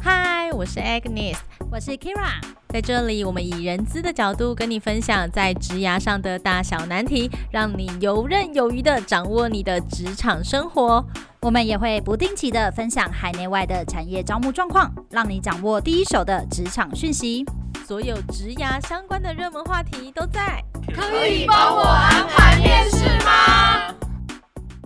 嗨，我是 Agnes，我是 Kira，在这里我们以人资的角度跟你分享在职涯上的大小难题，让你游刃有余的掌握你的职场生活。我们也会不定期的分享海内外的产业招募状况，让你掌握第一手的职场讯息。所有职涯相关的热门话题都在。可以帮我安排面试吗？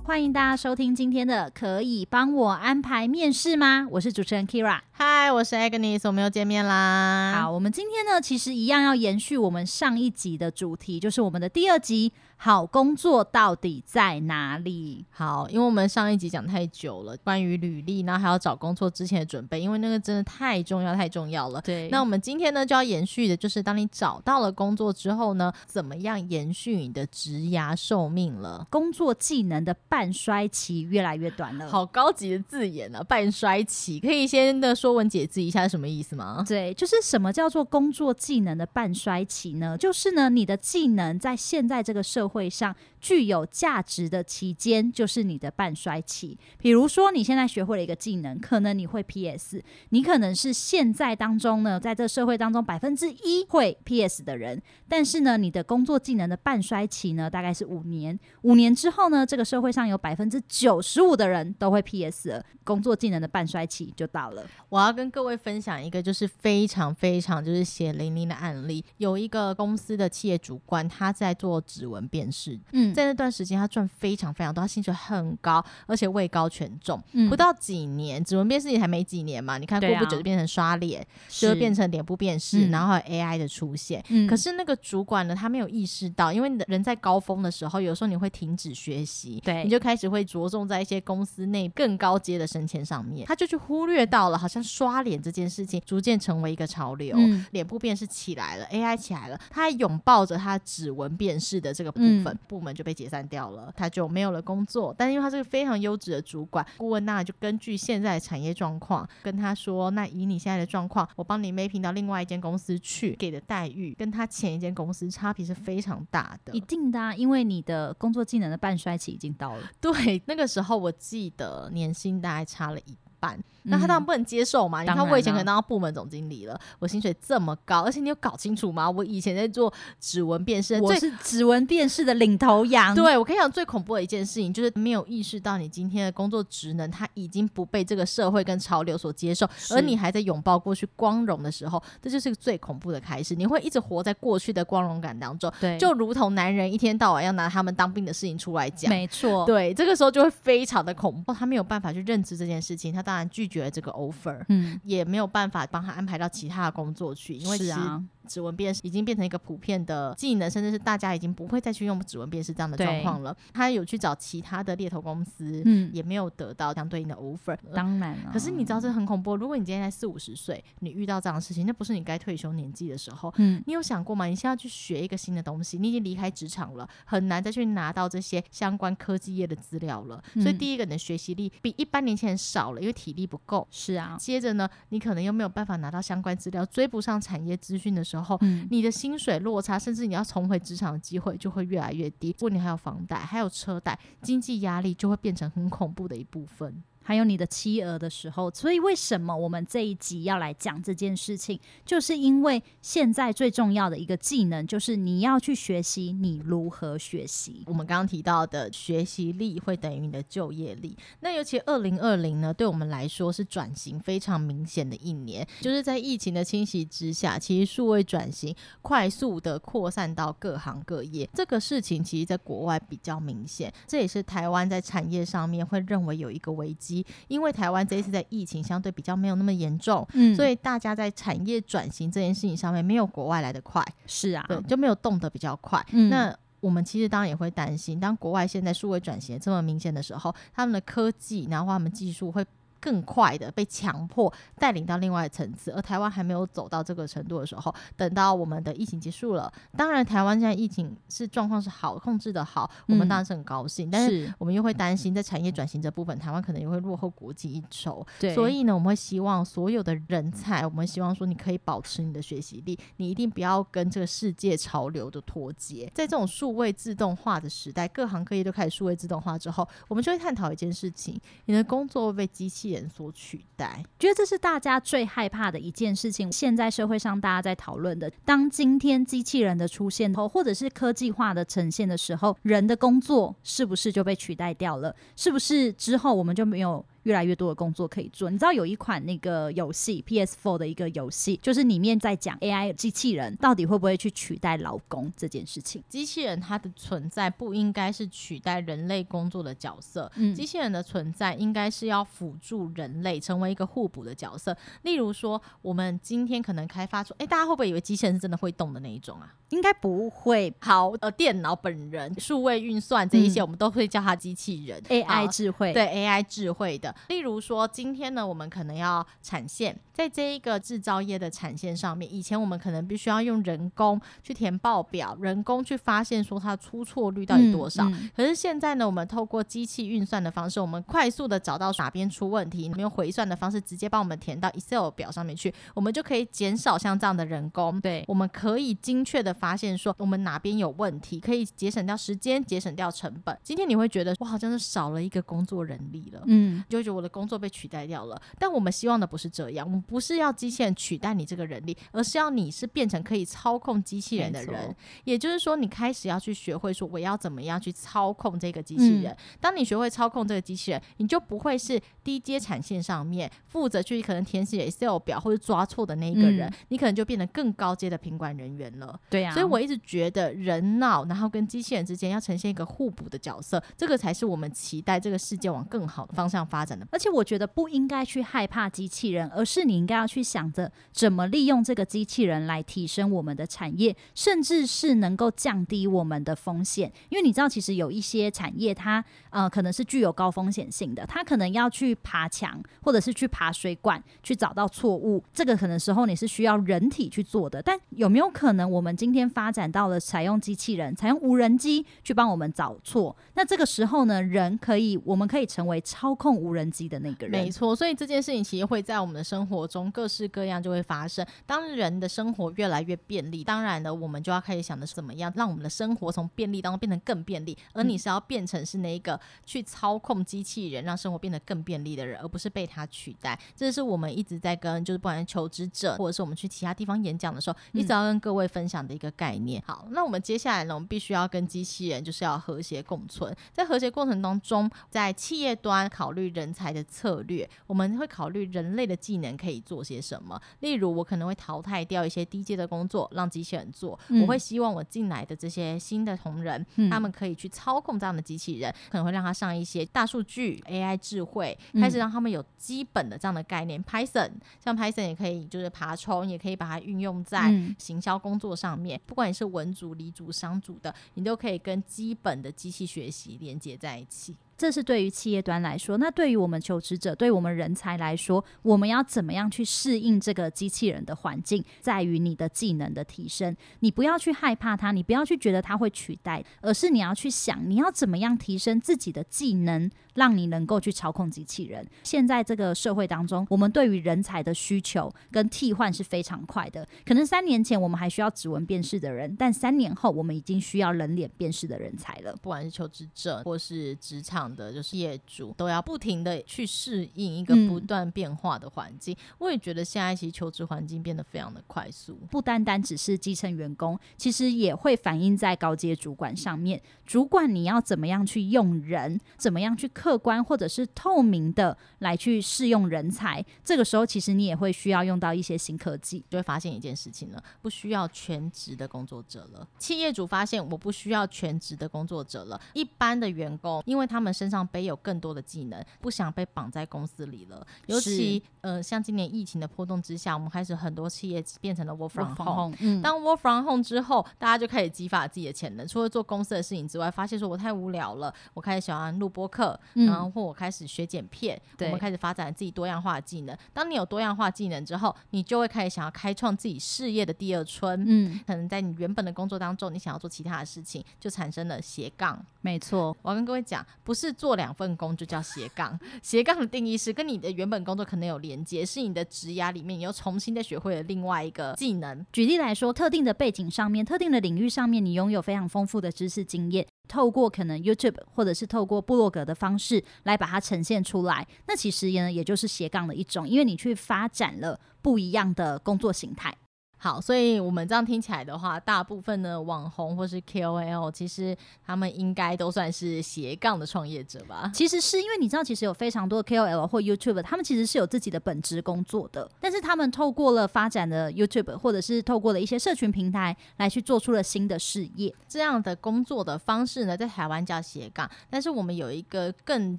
欢迎大家收听今天的《可以帮我安排面试吗》？我是主持人 Kira，嗨，我是 Agnes，我们又见面啦。好，我们今天呢，其实一样要延续我们上一集的主题，就是我们的第二集。好工作到底在哪里？好，因为我们上一集讲太久了，关于履历，然后还要找工作之前的准备，因为那个真的太重要，太重要了。对，那我们今天呢就要延续的，就是当你找到了工作之后呢，怎么样延续你的职涯寿命了？工作技能的半衰期越来越短了。好高级的字眼呢、啊，半衰期，可以先的说文解字一下是什么意思吗？对，就是什么叫做工作技能的半衰期呢？就是呢，你的技能在现在这个社会上具有价值的期间，就是你的半衰期。比如说，你现在学会了一个技能，可能你会 PS，你可能是现在当中呢，在这社会当中百分之一会 PS 的人。但是呢，你的工作技能的半衰期呢，大概是五年。五年之后呢，这个社会上有百分之九十五的人都会 PS 了，工作技能的半衰期就到了。我要跟各位分享一个就是非常非常就是血淋淋的案例，有一个公司的企业主管，他在做指纹辨识。嗯，在那段时间，他赚非常非常多，他薪水很高，而且位高权重。嗯，不到几年，指纹辨识也还没几年嘛，你看过不久就变成刷脸，啊、就会变成脸部辨识，然后还有 AI 的出现。嗯，可是那个主管呢，他没有意识到，因为人在高峰的时候，有时候你会停止学习，对，你就开始会着重在一些公司内更高阶的升迁上面，他就去忽略到了，好像刷脸这件事情逐渐成为一个潮流，嗯、脸部辨识起来了，AI 起来了，他还拥抱着他指纹辨识的这个部分。嗯部门就被解散掉了，他就没有了工作。但因为他是个非常优质的主管，顾问那就根据现在的产业状况跟他说：“那以你现在的状况，我帮你 mapping 到另外一间公司去，给的待遇跟他前一间公司差别是非常大的。”一定的啊，因为你的工作技能的半衰期已经到了。对，那个时候我记得年薪大概差了一半。那他当然不能接受嘛？嗯、你看我以前可能当到部门总经理了，我薪水这么高，而且你有搞清楚吗？我以前在做指纹辨识，我是指纹辨识的领头羊。对，我跟你讲，最恐怖的一件事情就是没有意识到你今天的工作职能，它已经不被这个社会跟潮流所接受，而你还在拥抱过去光荣的时候，这就是个最恐怖的开始。你会一直活在过去的光荣感当中，对，就如同男人一天到晚要拿他们当兵的事情出来讲，没错，对，这个时候就会非常的恐怖。他没有办法去认知这件事情，他当然拒绝了这个 offer，嗯，也没有办法帮他安排到其他的工作去，因为是啊。指纹辨识已经变成一个普遍的技能，甚至是大家已经不会再去用指纹辨识这样的状况了。他有去找其他的猎头公司，嗯，也没有得到相对应的 offer。当然了，可是你知道这很恐怖。如果你今天才四五十岁，你遇到这样的事情，那不是你该退休年纪的时候。嗯，你有想过吗？你现在要去学一个新的东西，你已经离开职场了，很难再去拿到这些相关科技业的资料了。所以第一个，你的学习力比一般年轻人少了，因为体力不够。是啊。接着呢，你可能又没有办法拿到相关资料，追不上产业资讯的时候，嗯，你的。薪水落差，甚至你要重回职场的机会就会越来越低。如果你还有房贷，还有车贷，经济压力就会变成很恐怖的一部分。还有你的妻儿的时候，所以为什么我们这一集要来讲这件事情？就是因为现在最重要的一个技能，就是你要去学习你如何学习。我们刚刚提到的学习力会等于你的就业力。那尤其二零二零呢，对我们来说是转型非常明显的一年，就是在疫情的侵袭之下，其实数位转型快速的扩散到各行各业。这个事情其实在国外比较明显，这也是台湾在产业上面会认为有一个危机。因为台湾这一次的疫情相对比较没有那么严重，嗯，所以大家在产业转型这件事情上面没有国外来的快，是啊，对，就没有动得比较快。嗯，那我们其实当然也会担心，当国外现在数位转型这么明显的时候，他们的科技然后他们技术会更快的被强迫带领到另外的层次，而台湾还没有走到这个程度的时候，等到我们的疫情结束了，当然台湾现在疫情是状况是好控制的好，我们当然是很高兴，嗯、但是我们又会担心在产业转型这部分，台湾可能也会落后国际一筹。对，所以呢，我们会希望所有的人才，我们希望说你可以保持你的学习力，你一定不要跟这个世界潮流的脱节。在这种数位自动化的时代，各行各业都开始数位自动化之后，我们就会探讨一件事情：你的工作会被机器所取代。觉得这是大家最害怕的一件事情。现在社会上大家在讨论的，当今天机器人的出现后，或者是科技化的呈现的时候，人的工作是不是就被取代掉了？是不是之后我们就没有？越来越多的工作可以做，你知道有一款那个游戏 PS4 的一个游戏，就是里面在讲 AI 机器人到底会不会去取代劳工这件事情。机器人它的存在不应该是取代人类工作的角色，嗯，机器人的存在应该是要辅助人类成为一个互补的角色。例如说，我们今天可能开发出，哎，大家会不会以为机器人是真的会动的那一种啊？应该不会。好，呃，电脑本人、数位运算这一些，我们都会叫它机器人，AI 智慧，对 AI 智慧的。例如说，今天呢，我们可能要产线，在这一个制造业的产线上面，以前我们可能必须要用人工去填报表，人工去发现说它出错率到底多少。嗯嗯、可是现在呢，我们透过机器运算的方式，我们快速的找到哪边出问题，我们用回算的方式直接帮我们填到 Excel 表上面去，我们就可以减少像这样的人工。对，我们可以精确的发现说我们哪边有问题，可以节省掉时间，节省掉成本。今天你会觉得我好像是少了一个工作人力了，嗯，就会觉得我的工。工作被取代掉了，但我们希望的不是这样，我们不是要机器人取代你这个人力，而是要你是变成可以操控机器人的人。也就是说，你开始要去学会说我要怎么样去操控这个机器人。当你学会操控这个机器人，你就不会是低阶产线上面负责去可能填写 Excel 表或者抓错的那一个人，你可能就变成更高阶的品管人员了。对呀，所以我一直觉得人脑然后跟机器人之间要呈现一个互补的角色，这个才是我们期待这个世界往更好的方向发展的，而且。我觉得不应该去害怕机器人，而是你应该要去想着怎么利用这个机器人来提升我们的产业，甚至是能够降低我们的风险。因为你知道，其实有一些产业它呃可能是具有高风险性的，它可能要去爬墙，或者是去爬水管去找到错误，这个可能时候你是需要人体去做的。但有没有可能我们今天发展到了采用机器人、采用无人机去帮我们找错？那这个时候呢，人可以，我们可以成为操控无人机的那个人。没错，所以这件事情其实会在我们的生活中各式各样就会发生。当人的生活越来越便利，当然呢，我们就要开始想的是怎么样让我们的生活从便利当中变成更便利。而你是要变成是那一个去操控机器人，让生活变得更便利的人，而不是被它取代。这是我们一直在跟就是不管是求职者，或者是我们去其他地方演讲的时候，一直要跟各位分享的概念。好，那我们接下来呢，我们必须要跟机器人就是要和谐共存。在和谐过程当中，在企业端考虑人才的策略。略，我们会考虑人类的技能可以做些什么。例如，我可能会淘汰掉一些低阶的工作，让机器人做。嗯、我会希望我进来的这些新的同仁，嗯、他们可以去操控这样的机器人，可能会让他上一些大数据、AI 智慧，开始让他们有基本的这样的概念。嗯、Python，像 Python 也可以，就是爬虫，也可以把它运用在行销工作上面。不管你是文组、理组、商组的，你都可以跟基本的机器学习连接在一起。这是对于企业端来说，那对于我们求职者，对我们人才来说，我们要怎么样去适应这个机器人的环境，在于你的技能的提升。你不要去害怕它，你不要去觉得它会取代，而是你要去想，你要怎么样提升自己的技能。让你能够去操控机器人。现在这个社会当中，我们对于人才的需求跟替换是非常快的。可能三年前我们还需要指纹辨识的人，但三年后我们已经需要人脸辨识的人才了。不管是求职者或是职场的，就是业主，都要不停的去适应一个不断变化的环境。嗯、我也觉得现在其实求职环境变得非常的快速，不单单只是基层员工，其实也会反映在高阶主管上面。主管你要怎么样去用人，怎么样去。客观或者是透明的来去试用人才，这个时候其实你也会需要用到一些新科技，就会发现一件事情了，不需要全职的工作者了。企业主发现我不需要全职的工作者了，一般的员工，因为他们们身上背有更多的技能，不想被绑在公司里了。尤其呃，像今年疫情的波动之下，我们开始很多企业变成了 work from home。嗯，当 work from home 之后，大家就开始激发自己的潜能，除了做公司的事情之外，发现说我太无聊了，我开始喜欢录播客，嗯、然后或我开始学剪片，我们开始发展自己多样化的技能。当你有多样化技能之后，你就会开始想要开创自己事业的第二春。嗯，可能在你原本的工作当中，你想要做其他的事情，就产生了斜杠。没错，我要跟各位讲，不是做两份工就叫斜杠。斜杠的定义是跟你的原本工作可能有连接，是你的职涯里面你又重新再学会了另外一个技能。举例来说，特定的背景上面、特定的领域上面，你拥有非常丰富的知识经验，透过可能 YouTube 或者是透过部落格的方式来把它呈现出来，那其实也也就是斜杠的一种，因为你去发展了不一样的工作形态。好，所以我们这样听起来的话，大部分的网红或是 KOL，其实他们应该都算是斜杠的创业者吧？其实是因为你知道，其实有非常多的 KOL 或 YouTube，他们其实是有自己的本职工作的，但是他们透过了发展的 YouTube，或者是透过了一些社群平台来去做出了新的事业。这样的工作的方式呢，在台湾叫斜杠，但是我们有一个更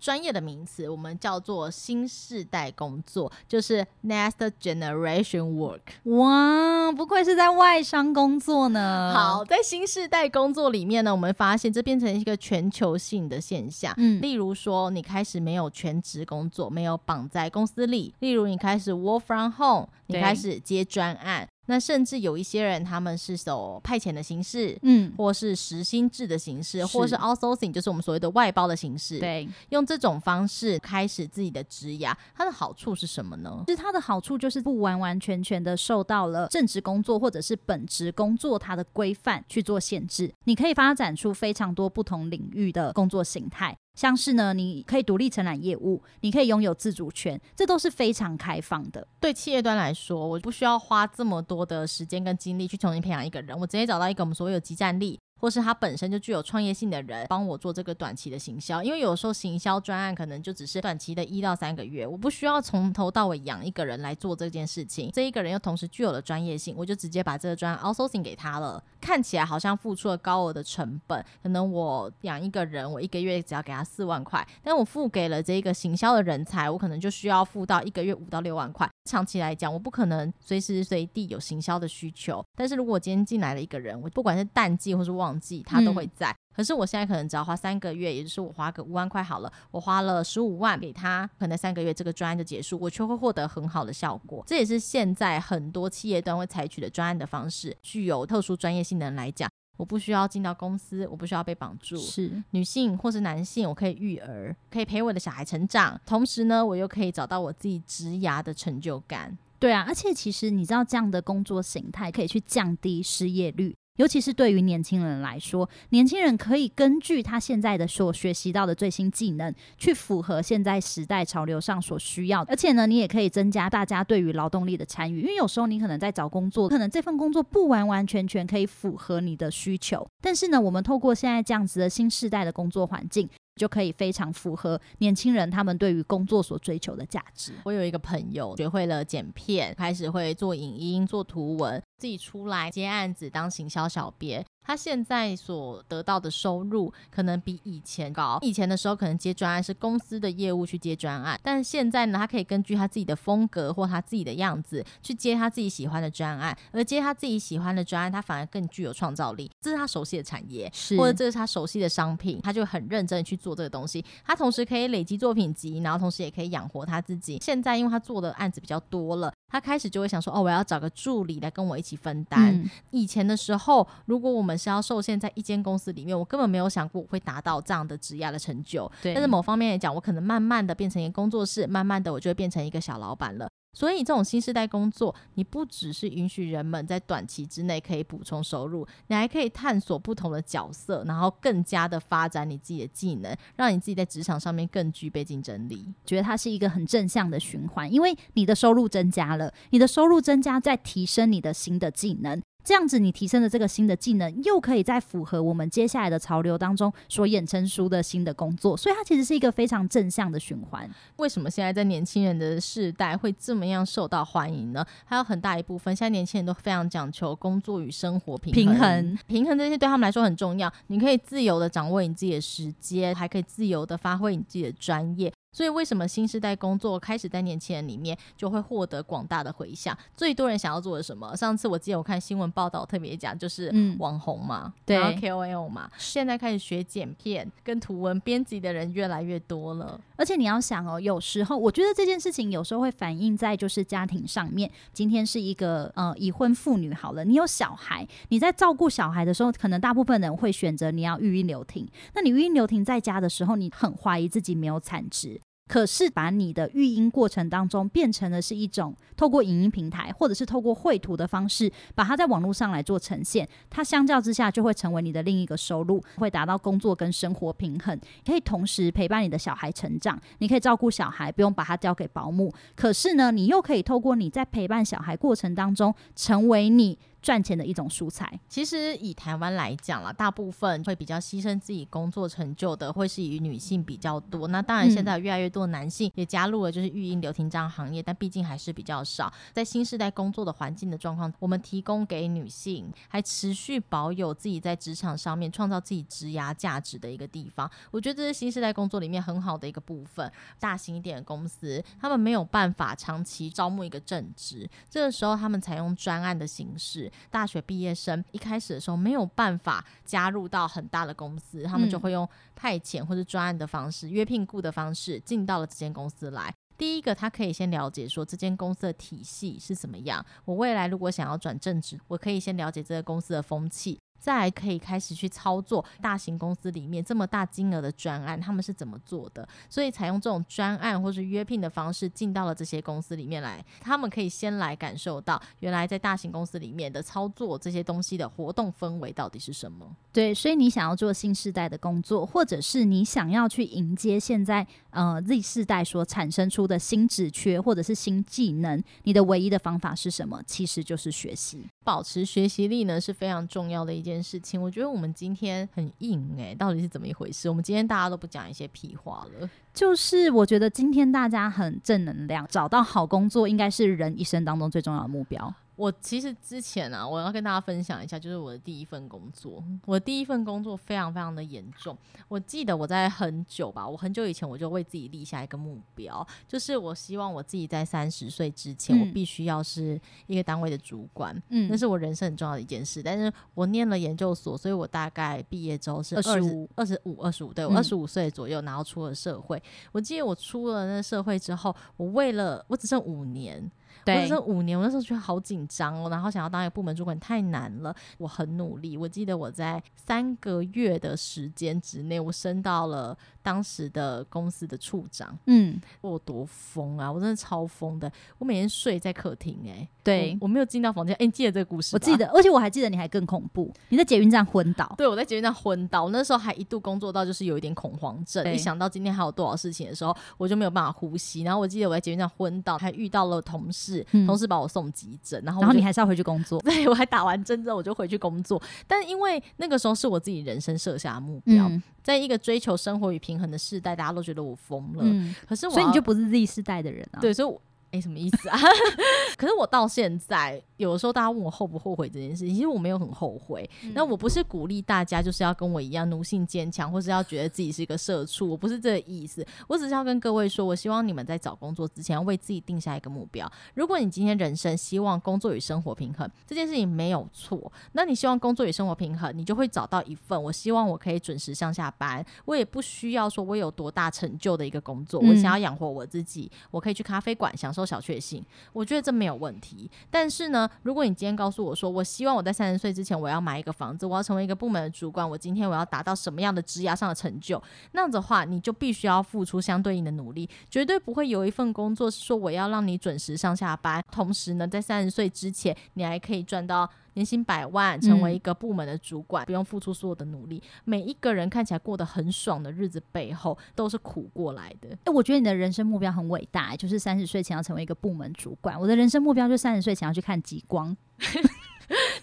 专业的名词，我们叫做新世代工作，就是 Next Generation Work。哇！不愧是在外商工作呢。好，在新时代工作里面呢，我们发现这变成一个全球性的现象。嗯，例如说，你开始没有全职工作，没有绑在公司里；例如，你开始 work from home，你开始接专案。那甚至有一些人，他们是走派遣的形式，嗯，或是时薪制的形式，是或是 outsourcing，就是我们所谓的外包的形式。对，用这种方式开始自己的职涯，它的好处是什么呢？其实它的好处就是不完完全全的受到了正职工作或者是本职工作它的规范去做限制，你可以发展出非常多不同领域的工作形态。像是呢，你可以独立承揽业务，你可以拥有自主权，这都是非常开放的。对企业端来说，我不需要花这么多的时间跟精力去重新培养一个人，我直接找到一个我们所谓有集战力。或是他本身就具有创业性的人，帮我做这个短期的行销，因为有时候行销专案可能就只是短期的一到三个月，我不需要从头到尾养一个人来做这件事情。这一个人又同时具有了专业性，我就直接把这个专案 outsourcing 给他了。看起来好像付出了高额的成本，可能我养一个人，我一个月只要给他四万块，但我付给了这个行销的人才，我可能就需要付到一个月五到六万块。长期来讲，我不可能随时随地有行销的需求。但是如果我今天进来了一个人，我不管是淡季或是旺。旺季他都会在，嗯、可是我现在可能只要花三个月，也就是我花个五万块好了，我花了十五万给他，可能三个月这个专案就结束，我却会获得很好的效果。这也是现在很多企业端会采取的专案的方式。具有特殊专业性的人来讲，我不需要进到公司，我不需要被绑住，是女性或是男性，我可以育儿，可以陪我的小孩成长，同时呢，我又可以找到我自己职涯的成就感。对啊，而且其实你知道，这样的工作形态可以去降低失业率。尤其是对于年轻人来说，年轻人可以根据他现在的所学习到的最新技能，去符合现在时代潮流上所需要的。而且呢，你也可以增加大家对于劳动力的参与，因为有时候你可能在找工作，可能这份工作不完完全全可以符合你的需求。但是呢，我们透过现在这样子的新世代的工作环境，就可以非常符合年轻人他们对于工作所追求的价值。我有一个朋友学会了剪片，开始会做影音、做图文，自己出来接案子当行销小编。他现在所得到的收入可能比以前高。以前的时候可能接专案是公司的业务去接专案，但是现在呢，他可以根据他自己的风格或他自己的样子去接他自己喜欢的专案，而接他自己喜欢的专案，他反而更具有创造力。这是他熟悉的产业，是或者这是他熟悉的商品，他就很认真的去做这个东西。他同时可以累积作品集，然后同时也可以养活他自己。现在因为他做的案子比较多了。他开始就会想说：“哦，我要找个助理来跟我一起分担。嗯”以前的时候，如果我们是要受限在一间公司里面，我根本没有想过我会达到这样的职业的成就。但是某方面来讲，我可能慢慢的变成一个工作室，慢慢的我就会变成一个小老板了。所以，这种新时代工作，你不只是允许人们在短期之内可以补充收入，你还可以探索不同的角色，然后更加的发展你自己的技能，让你自己在职场上面更具备竞争力。觉得它是一个很正向的循环，因为你的收入增加了，你的收入增加在提升你的新的技能。这样子你提升的这个新的技能，又可以在符合我们接下来的潮流当中所衍生出的新的工作，所以它其实是一个非常正向的循环。为什么现在在年轻人的世代会这么样受到欢迎呢？还有很大一部分，现在年轻人都非常讲求工作与生活平衡，平衡，平衡这些对他们来说很重要。你可以自由的掌握你自己的时间，还可以自由的发挥你自己的专业。所以，为什么新时代工作开始在年轻人里面就会获得广大的回响？最多人想要做的什么？上次我记得我看新闻报道特别讲，就是网红嘛，嗯、对，KOL 嘛。现在开始学剪片跟图文编辑的人越来越多了。而且你要想哦，有时候我觉得这件事情有时候会反映在就是家庭上面。今天是一个呃已婚妇女好了，你有小孩，你在照顾小孩的时候，可能大部分人会选择你要育婴留停。那你育婴留停在家的时候，你很怀疑自己没有产值。可是把你的育婴过程当中变成的是一种透过影音平台或者是透过绘图的方式，把它在网络上来做呈现，它相较之下就会成为你的另一个收入，会达到工作跟生活平衡，可以同时陪伴你的小孩成长，你可以照顾小孩，不用把他交给保姆。可是呢，你又可以透过你在陪伴小孩过程当中，成为你赚钱的一种蔬菜。其实以台湾来讲啦，大部分会比较牺牲自己工作成就的，会是以女性比较多。那当然，现在越来越多的男性也加入了就是育婴留停这样行业，但毕竟还是比较少。在新时代工作的环境的状况，我们提供给女性还持续保有自己在职场上面创造自己职涯价值的一个地方。我觉得这是新时代工作里面很好的一个部分。大型一点的公司，他们没有办法长期招募一个正职，这个时候他们采用专案的形式。大学毕业生一开始的时候没有办法加入到很大的公司，他们就会用派遣或者专案的方式、约聘雇的方式进到了这间公司来。第一个，他可以先了解说这间公司的体系是怎么样。我未来如果想要转正职，我可以先了解这个公司的风气。再来可以开始去操作大型公司里面这么大金额的专案，他们是怎么做的？所以采用这种专案或是约聘的方式进到了这些公司里面来，他们可以先来感受到原来在大型公司里面的操作这些东西的活动氛围到底是什么？对，所以你想要做新时代的工作，或者是你想要去迎接现在呃 Z 世代所产生出的新职缺或者是新技能，你的唯一的方法是什么？其实就是学习，保持学习力呢是非常重要的一件件事情，我觉得我们今天很硬诶、到底是怎么一回事？我们今天大家都不讲一些屁话了，就是我觉得今天大家很正能量，找到好工作应该是人一生当中最重要的目标。我其实之前啊，我要跟大家分享一下，就是我的第一份工作。我第一份工作非常非常的严重。我记得我在很久吧，我很久以前我就为自己立下一个目标，就是我希望我自己在三十岁之前，嗯、我必须要是一个单位的主管。嗯，那是我人生很重要的一件事。但是我念了研究所，所以我大概毕业之后是二十五、二十五、二十五，对，我二十五岁左右，然后出了社会。我记得我出了那社会之后，我为了我只剩五年。对，我只剩五年，我那时候觉得好紧张哦，然后想要当一个部门主管太难了。我很努力，我记得我在三个月的时间之内，我升到了当时的公司的处长。嗯，我多疯啊！我真的超疯的，我每天睡在客厅哎、欸。对我，我没有进到房间。哎、欸，你记得这个故事？我记得，而且我还记得你还更恐怖，你在捷运站昏倒。对，我在捷运站昏倒，我那时候还一度工作到就是有一点恐慌症，一想到今天还有多少事情的时候，我就没有办法呼吸。然后我记得我在捷运站昏倒，还遇到了同事，嗯、同事把我送急诊，然后然后你还是要回去工作。对，我还打完针之后我就回去工作，但因为那个时候是我自己人生设下的目标，嗯、在一个追求生活与平衡的时代，大家都觉得我疯了。嗯、可是我，所以你就不是 Z 世代的人啊？对，所以我。没什么意思啊，可是我到现在有的时候大家问我后不后悔这件事情，其实我没有很后悔。那、嗯、我不是鼓励大家就是要跟我一样奴性坚强，或是要觉得自己是一个社畜，我不是这个意思。我只是要跟各位说，我希望你们在找工作之前要为自己定下一个目标。如果你今天人生希望工作与生活平衡，这件事情没有错。那你希望工作与生活平衡，你就会找到一份我希望我可以准时上下班，我也不需要说我有多大成就的一个工作，我想要养活我自己，我可以去咖啡馆享受小确幸，我觉得这没有问题。但是呢，如果你今天告诉我说，我希望我在三十岁之前我要买一个房子，我要成为一个部门的主管，我今天我要达到什么样的职涯上的成就，那样子的话，你就必须要付出相对应的努力，绝对不会有一份工作是说我要让你准时上下班，同时呢，在三十岁之前你还可以赚到年薪百万，成为一个部门的主管，嗯、不用付出所有的努力。每一个人看起来过得很爽的日子背后，都是苦过来的。哎，我觉得你的人生目标很伟大，就是三十岁前要成为一个部门主管。我的人生目标就三十岁前要去看极光。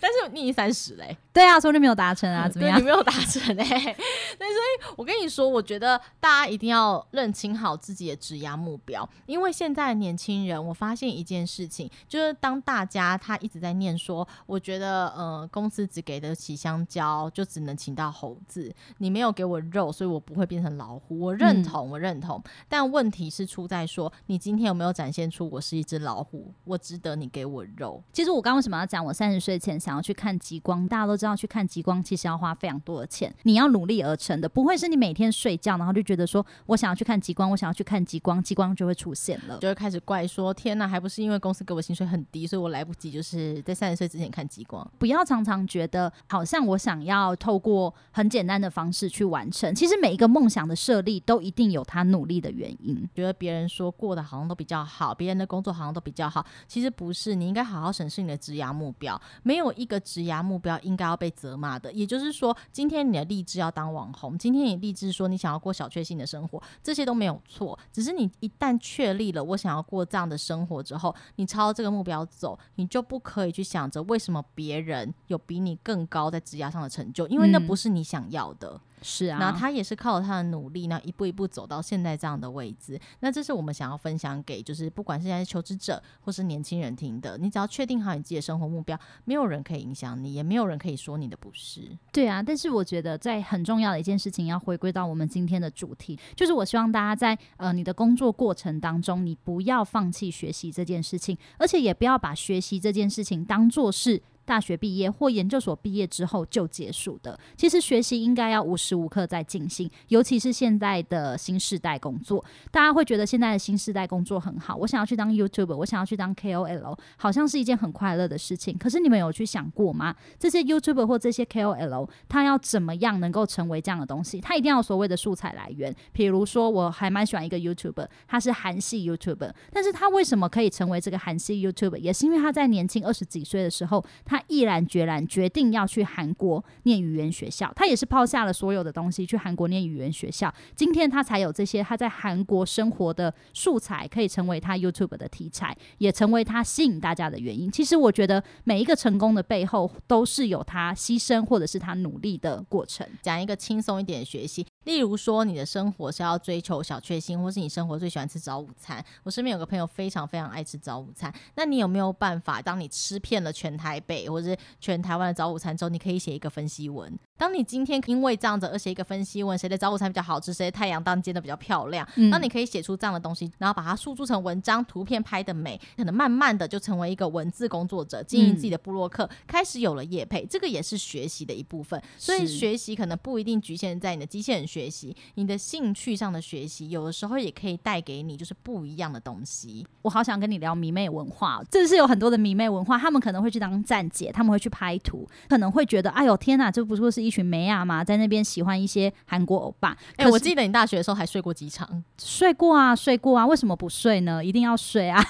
但是你三十嘞，对啊，所以就没有达成啊，怎么样？你没有达成哎、欸，所以我跟你说，我觉得大家一定要认清好自己的职涯目标，因为现在的年轻人，我发现一件事情，就是当大家他一直在念说，我觉得呃公司只给得起香蕉，就只能请到猴子，你没有给我肉，所以我不会变成老虎。我认同，我认同，但问题是出在说，你今天有没有展现出我是一只老虎，我值得你给我肉？其实我刚刚为什么要讲，我三十岁前想要去看极光，大家都知道去看极光其实要花非常多的钱，你要努力而成的，不会是你每天睡觉然后就觉得说我想要去看极光，我想要去看极光，极光就会出现了，就会开始怪说天哪，还不是因为公司给我薪水很低，所以我来不及就是在三十岁之前看极光。不要常常觉得好像我想要透过很简单的方式去完成，其实每一个梦想的设立都一定有他努力的原因。觉得别人说过的好像都比较好，别人的工作好像都比较好，其实不是，你应该好好审视你的职涯目标。没有一个职涯目标应该要被责骂的。也就是说，今天你的励志要当网红，今天你励志说你想要过小确幸的生活，这些都没有错。只是你一旦确立了我想要过这样的生活之后，你朝这个目标走，你就不可以去想着为什么别人有比你更高在职涯上的成就，因为那不是你想要的。嗯是啊，那他也是靠他的努力，那一步一步走到现在这样的位置。那这是我们想要分享给，就是不管是现在求职者或是年轻人听的。你只要确定好你自己的生活目标，没有人可以影响你，也没有人可以说你的不是。对啊，但是我觉得在很重要的一件事情，要回归到我们今天的主题，就是我希望大家在呃你的工作过程当中，你不要放弃学习这件事情，而且也不要把学习这件事情当做是。大学毕业或研究所毕业之后就结束的，其实学习应该要无时无刻在进行，尤其是现在的新世代工作，大家会觉得现在的新世代工作很好，我想要去当 YouTuber，我想要去当 KOL，好像是一件很快乐的事情。可是你们有去想过吗？这些 YouTuber 或这些 KOL，他要怎么样能够成为这样的东西？他一定要所谓的素材来源。比如说，我还蛮喜欢一个 YouTuber，他是韩系 YouTuber，但是他为什么可以成为这个韩系 YouTuber？也是因为他在年轻二十几岁的时候。他毅然决然决定要去韩国念语言学校，他也是抛下了所有的东西去韩国念语言学校。今天他才有这些他在韩国生活的素材，可以成为他 YouTube 的题材，也成为他吸引大家的原因。其实我觉得每一个成功的背后，都是有他牺牲或者是他努力的过程。讲一个轻松一点的学习。例如说，你的生活是要追求小确幸，或是你生活最喜欢吃早午餐。我身边有个朋友非常非常爱吃早午餐，那你有没有办法，当你吃遍了全台北或者是全台湾的早午餐之后，你可以写一个分析文？当你今天因为这样子而写一个分析文，谁的早午餐比较好吃，谁的太阳当煎的比较漂亮，那、嗯、你可以写出这样的东西，然后把它输出成文章，图片拍的美，可能慢慢的就成为一个文字工作者，经营自己的部落客，嗯、开始有了业配，这个也是学习的一部分。所以学习可能不一定局限在你的机器人学习，你的兴趣上的学习，有的时候也可以带给你就是不一样的东西。我好想跟你聊迷妹文化，这是有很多的迷妹文化，他们可能会去当站姐，他们会去拍图，可能会觉得，哎呦天哪，这不就是一群美亚吗，在那边喜欢一些韩国欧巴。哎、欸，我记得你大学的时候还睡过几场？睡过啊，睡过啊，为什么不睡呢？一定要睡啊！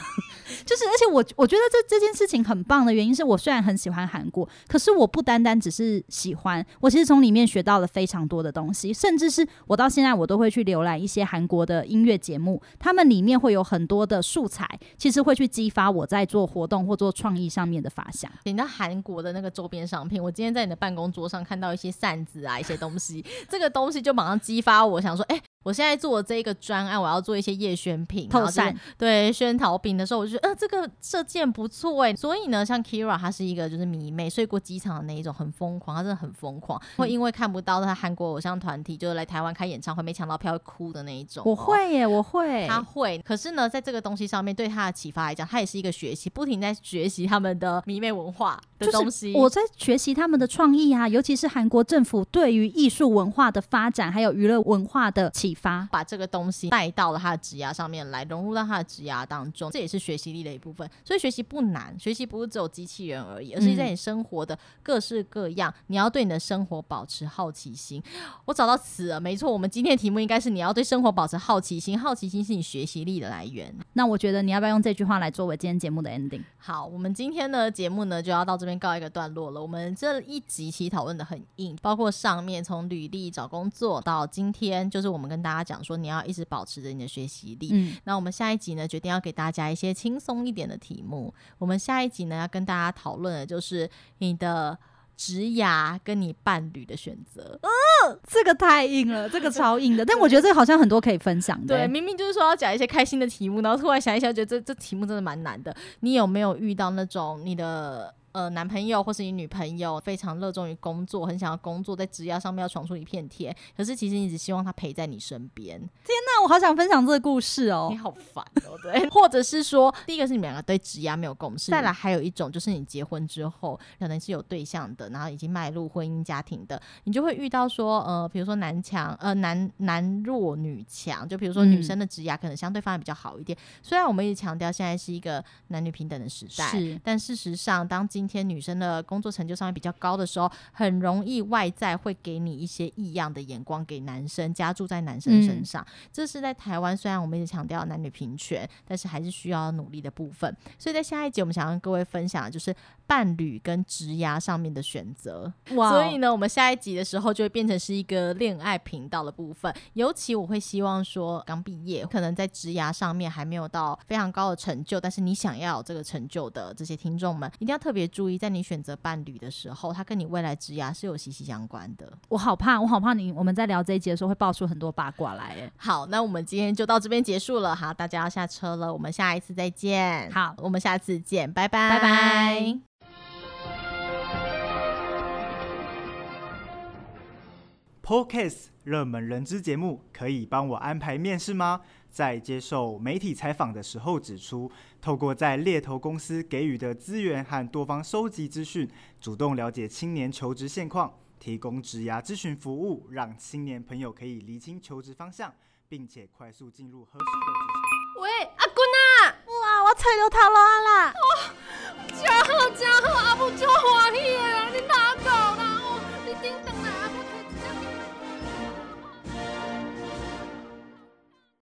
就是，而且我我觉得这这件事情很棒的原因是我虽然很喜欢韩国，可是我不单单只是喜欢，我其实从里面学到了非常多的东西，甚至是我到现在我都会去浏览一些韩国的音乐节目，他们里面会有很多的素材，其实会去激发我在做活动或做创意上面的发想。你的韩国的那个周边商品，我今天在你的办公桌上看到一些扇子啊，一些东西，这个东西就马上激发我想说，哎、我现在做这一个专案，我要做一些叶宣品，透扇对宣陶品的时候，我就觉得呃这个这件不错哎，所以呢，像 Kira 她是一个就是迷妹，睡过机场的那一种，很疯狂，她真的很疯狂，会因为看不到她韩国偶像团体就是来台湾开演唱会没抢到票会哭的那一种。我会耶，我会，她会。可是呢，在这个东西上面对她的启发来讲，她也是一个学习，不停在学习他们的迷妹文化的东西。就是、我在学习他们的创意啊，尤其是韩国政府对于艺术文化的发展还有娱乐文化的启发，把这个。东西带到了他的职涯上面来，融入到他的职涯当中，这也是学习力的一部分。所以学习不难，学习不是只有机器人而已，而是在你生活的各式各样，嗯、你要对你的生活保持好奇心。我找到词了，没错，我们今天的题目应该是你要对生活保持好奇心，好奇心是你学习力的来源。那我觉得你要不要用这句话来作为今天节目的 ending？好，我们今天的节目呢就要到这边告一个段落了。我们这一集其实讨论的很硬，包括上面从履历找工作到今天，就是我们跟大家讲说，你要一直保持着你的学习力。嗯，那我们下一集呢，决定要给大家一些轻松一点的题目。我们下一集呢，要跟大家讨论的就是你的。职涯跟你伴侣的选择，嗯，这个太硬了，这个超硬的。但我觉得这个好像很多可以分享的。对，明明就是说要讲一些开心的题目，然后突然想一想，觉得这这题目真的蛮难的。你有没有遇到那种你的？呃，男朋友或是你女朋友非常热衷于工作，很想要工作，在职业上面要闯出一片天。可是其实你只希望他陪在你身边。天哪，我好想分享这个故事哦！你好烦哦，对。或者是说，第一个是你们两个对职业没有共识，再来还有一种就是你结婚之后可能是有对象的，然后已经迈入婚姻家庭的，你就会遇到说，呃，比如说男强，呃，男男弱女强，就比如说女生的职业可能相对发展比较好一点。嗯、虽然我们一直强调现在是一个男女平等的时代，是，但事实上当今今天女生的工作成就上面比较高的时候，很容易外在会给你一些异样的眼光，给男生加注在男生身上。嗯、这是在台湾，虽然我们一直强调男女平权，但是还是需要努力的部分。所以在下一集，我们想跟各位分享的就是伴侣跟职涯上面的选择。哇！所以呢，我们下一集的时候就会变成是一个恋爱频道的部分。尤其我会希望说，刚毕业，可能在职涯上面还没有到非常高的成就，但是你想要有这个成就的这些听众们，一定要特别。注意，在你选择伴侣的时候，他跟你未来职涯是有息息相关的。我好怕，我好怕你。我们在聊这一集的时候，会爆出很多八卦来。哎，好，那我们今天就到这边结束了。好，大家要下车了，我们下一次再见。好，我们下次见，拜拜，拜拜。Podcast 热门人资节目，可以帮我安排面试吗？在接受媒体采访的时候指出，透过在猎头公司给予的资源和多方收集资讯，主动了解青年求职现况，提供职涯咨询服务，让青年朋友可以厘清求职方向，并且快速进入合适的职场。喂，阿君啊！哇，我踩到头路啦！哦，加好加好，阿母救我！